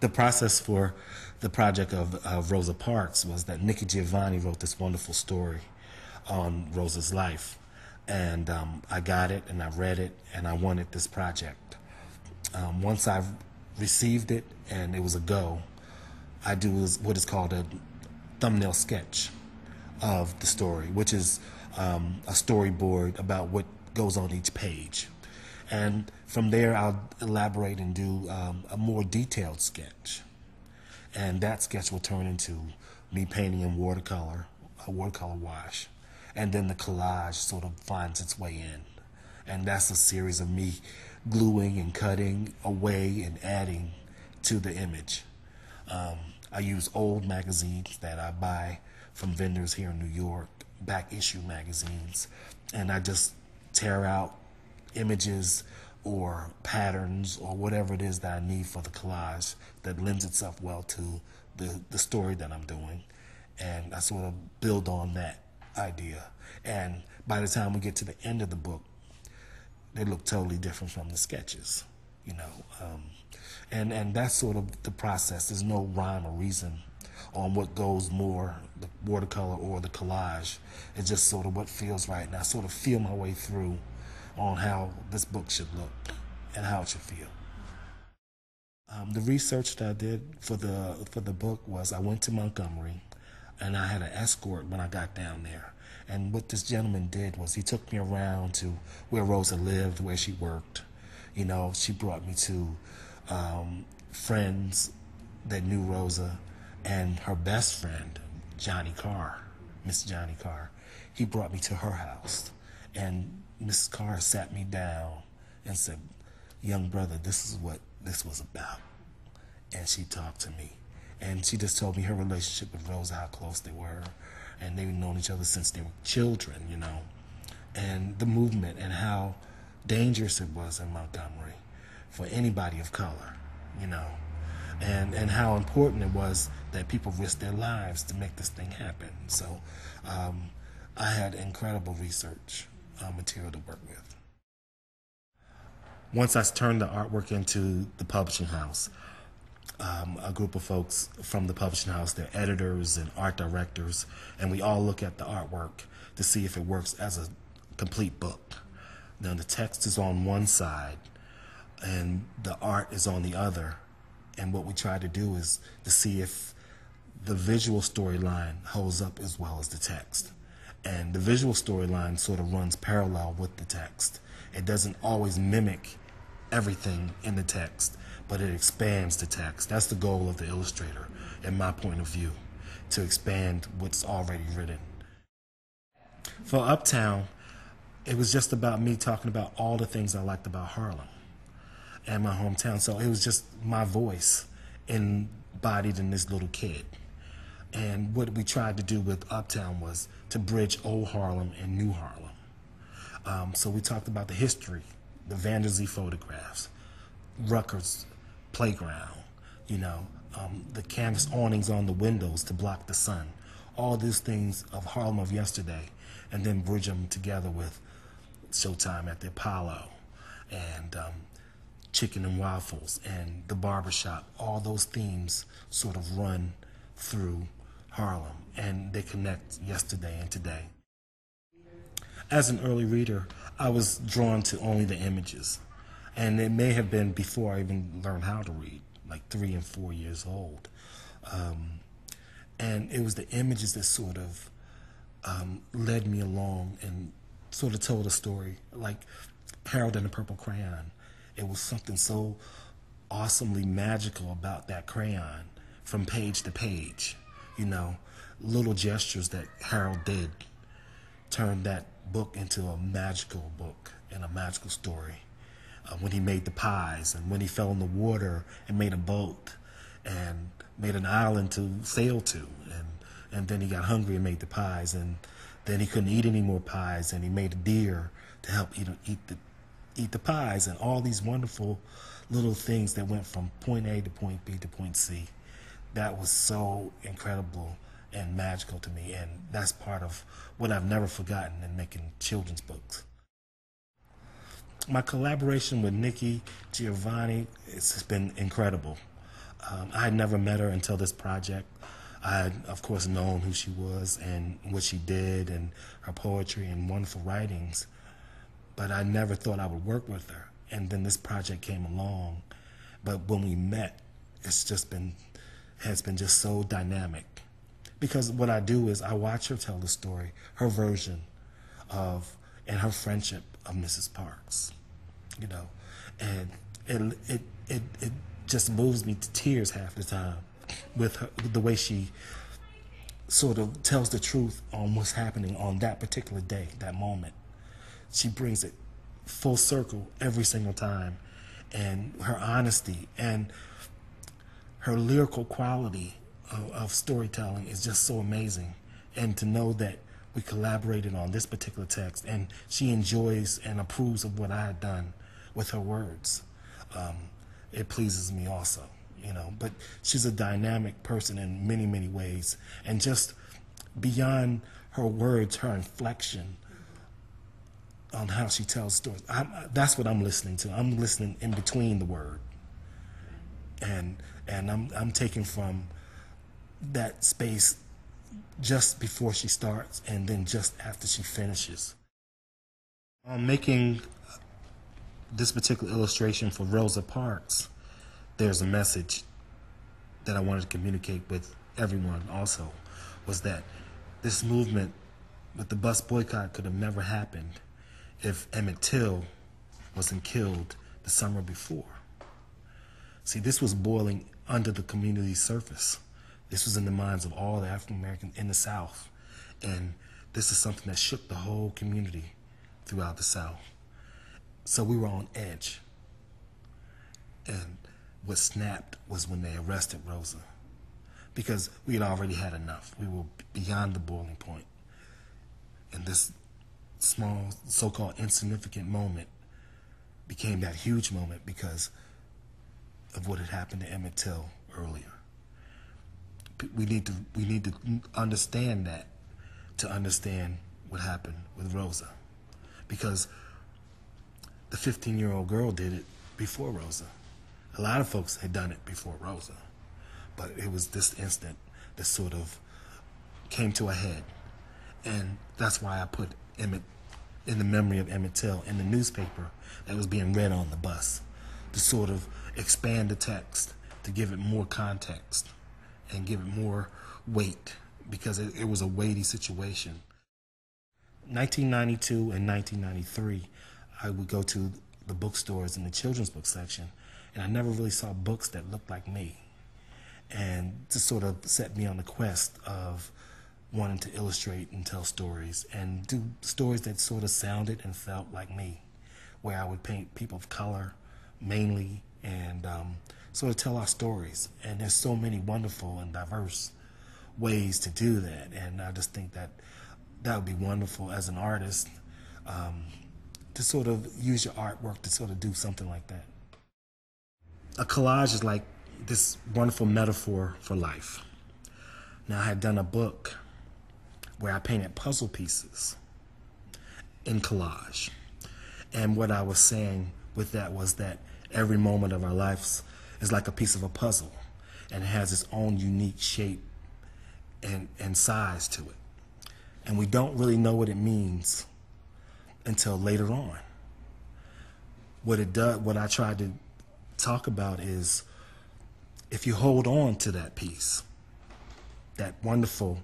the process for the project of, of Rosa Parks was that Nikki Giovanni wrote this wonderful story on Rosa's life. And um, I got it and I read it and I wanted this project. Um, once I received it and it was a go, I do what is called a thumbnail sketch of the story, which is um, a storyboard about what goes on each page. And from there, I'll elaborate and do um, a more detailed sketch. And that sketch will turn into me painting in watercolor, a watercolor wash. And then the collage sort of finds its way in. And that's a series of me gluing and cutting away and adding to the image. Um, I use old magazines that I buy from vendors here in New York, back issue magazines, and I just tear out images or patterns or whatever it is that I need for the collage that lends itself well to the, the story that I'm doing. And I sort of build on that idea. And by the time we get to the end of the book, they look totally different from the sketches, you know. Um, and and that's sort of the process. There's no rhyme or reason on what goes more, the watercolor or the collage. It's just sort of what feels right. And I sort of feel my way through on how this book should look and how it should feel. Um, the research that I did for the for the book was I went to Montgomery, and I had an escort when I got down there. And what this gentleman did was he took me around to where Rosa lived, where she worked. You know, she brought me to um, friends that knew Rosa, and her best friend, Johnnie Carr, Miss Johnnie Carr. He brought me to her house, and Miss Carr sat me down and said, Young brother, this is what this was about. And she talked to me. And she just told me her relationship with Rosa, how close they were. And they've known each other since they were children, you know. And the movement and how dangerous it was in Montgomery for anybody of color, you know. And, and how important it was that people risked their lives to make this thing happen. So um, I had incredible research uh, material to work with. Once I turned the artwork into the publishing house, um, a group of folks from the publishing house, they're editors and art directors, and we all look at the artwork to see if it works as a complete book. Now the text is on one side and the art is on the other. And what we try to do is to see if the visual storyline holds up as well as the text. And the visual storyline sort of runs parallel with the text. It doesn't always mimic everything in the text, but it expands the text. That's the goal of the illustrator, in my point of view, to expand what's already written. For Uptown, it was just about me talking about all the things I liked about Harlem and my hometown. So it was just my voice embodied in this little kid. And what we tried to do with Uptown was to bridge old Harlem and new Harlem. Um, so we talked about the history, the Vanderzee photographs, Rutgers playground, you know, um, the canvas awnings on the windows to block the sun, all these things of Harlem of yesterday, and then bridge them together with Showtime at the Apollo and um, Chicken and Waffles and the barbershop. All those themes sort of run through Harlem, and they connect yesterday and today. As an early reader, I was drawn to only the images, and it may have been before I even learned how to read, like three and four years old. Um, and it was the images that sort of um, led me along and sort of told a story, like Harold and the Purple Crayon. It was something so awesomely magical about that crayon from page to page you know, little gestures that Harold did turned that book into a magical book and a magical story. Uh, when he made the pies and when he fell in the water and made a boat and made an island to sail to and and then he got hungry and made the pies and then he couldn't eat any more pies and he made a deer to help eat eat the eat the pies and all these wonderful little things that went from point A to point B to point C that was so incredible and magical to me. And that's part of what I've never forgotten in making children's books. My collaboration with Nikki Giovanni has been incredible. Um, I had never met her until this project. I had, of course, known who she was and what she did and her poetry and wonderful writings, but I never thought I would work with her. And then this project came along. But when we met, it's just been, has been just so dynamic. Because what I do is I watch her tell the story, her version of, and her friendship of Mrs. Parks, you know, and it, it, it, it just moves me to tears half the time with, her, the way she sort of tells the truth on what's happening on that particular day, that moment. She brings it full circle every single time. And her honesty and her lyrical quality of, of storytelling is just so amazing. And to know that we collaborated on this particular text and she enjoys and approves of what I had done with her words, um, it pleases me also you know. But she's a dynamic person in many, many ways, and just beyond her words, her inflection on how she tells stories. I'm, that's what I'm listening to. I'm listening in between the word, and and I'm I'm taking from that space just before she starts, and then just after she finishes. I'm making this particular illustration for Rosa Parks there's a message that I wanted to communicate with everyone also was that this movement with the bus boycott could have never happened if Emmett Till wasn't killed the summer before. See, this was boiling under the community surface. This was in the minds of all the African Americans in the South. And this is something that shook the whole community throughout the South. So we were on edge. And what snapped was when they arrested Rosa because we had already had enough. We were beyond the boiling point. And this small, so called insignificant moment became that huge moment because of what had happened to Emmett Till earlier. We need to we need to understand that to understand what happened with Rosa. Because the 15 year old girl did it before Rosa. A lot of folks had done it before Rosa, but it was this instant that sort of came to a head. And that's why I put Emmett in the memory of Emmett Till in the newspaper that was being read on the bus to sort of expand the text, to give it more context and give it more weight because it, it was a weighty situation. 1992 and 1993, I would go to the bookstores in the children's book section and I never really saw books that looked like me. And to sort of set me on the quest of wanting to illustrate and tell stories and do stories that sort of sounded and felt like me, where I would paint people of color mainly and um, sort of tell our stories. And there's so many wonderful and diverse ways to do that. And I just think that that would be wonderful as an artist um, to sort of use your artwork to sort of do something like that a collage is like this wonderful metaphor for life. Now, I had done a book where I painted puzzle pieces in collage. And what I was saying with that was that every moment of our lives is like a piece of a puzzle and has its own unique shape and, and size to it. And we don't really know what it means until later on. What it does, what I tried to talk about is if you hold on to that piece, that wonderful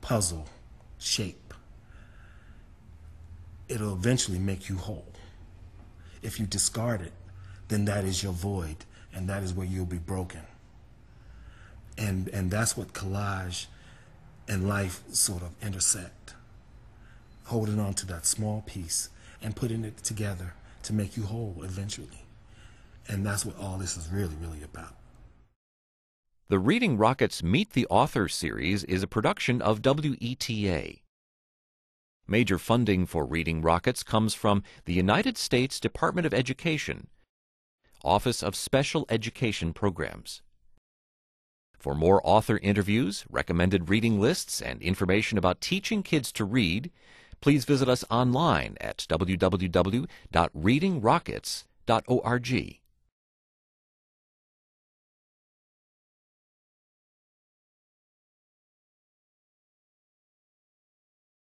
puzzle shape, it'll eventually make you whole. If you discard it, then that is your void, and that is where you'll be broken. And, and that's what collage and life sort of intersect. Holding on to that small piece and putting it together to make you whole eventually. And that's what all this is really, really about. The Reading Rockets Meet the Author series is a production of WETA. Major funding for Reading Rockets comes from the United States Department of Education, Office of Special Education Programs. For more author interviews, recommended reading lists, and information about teaching kids to read, please visit us online at www.readingrockets.org.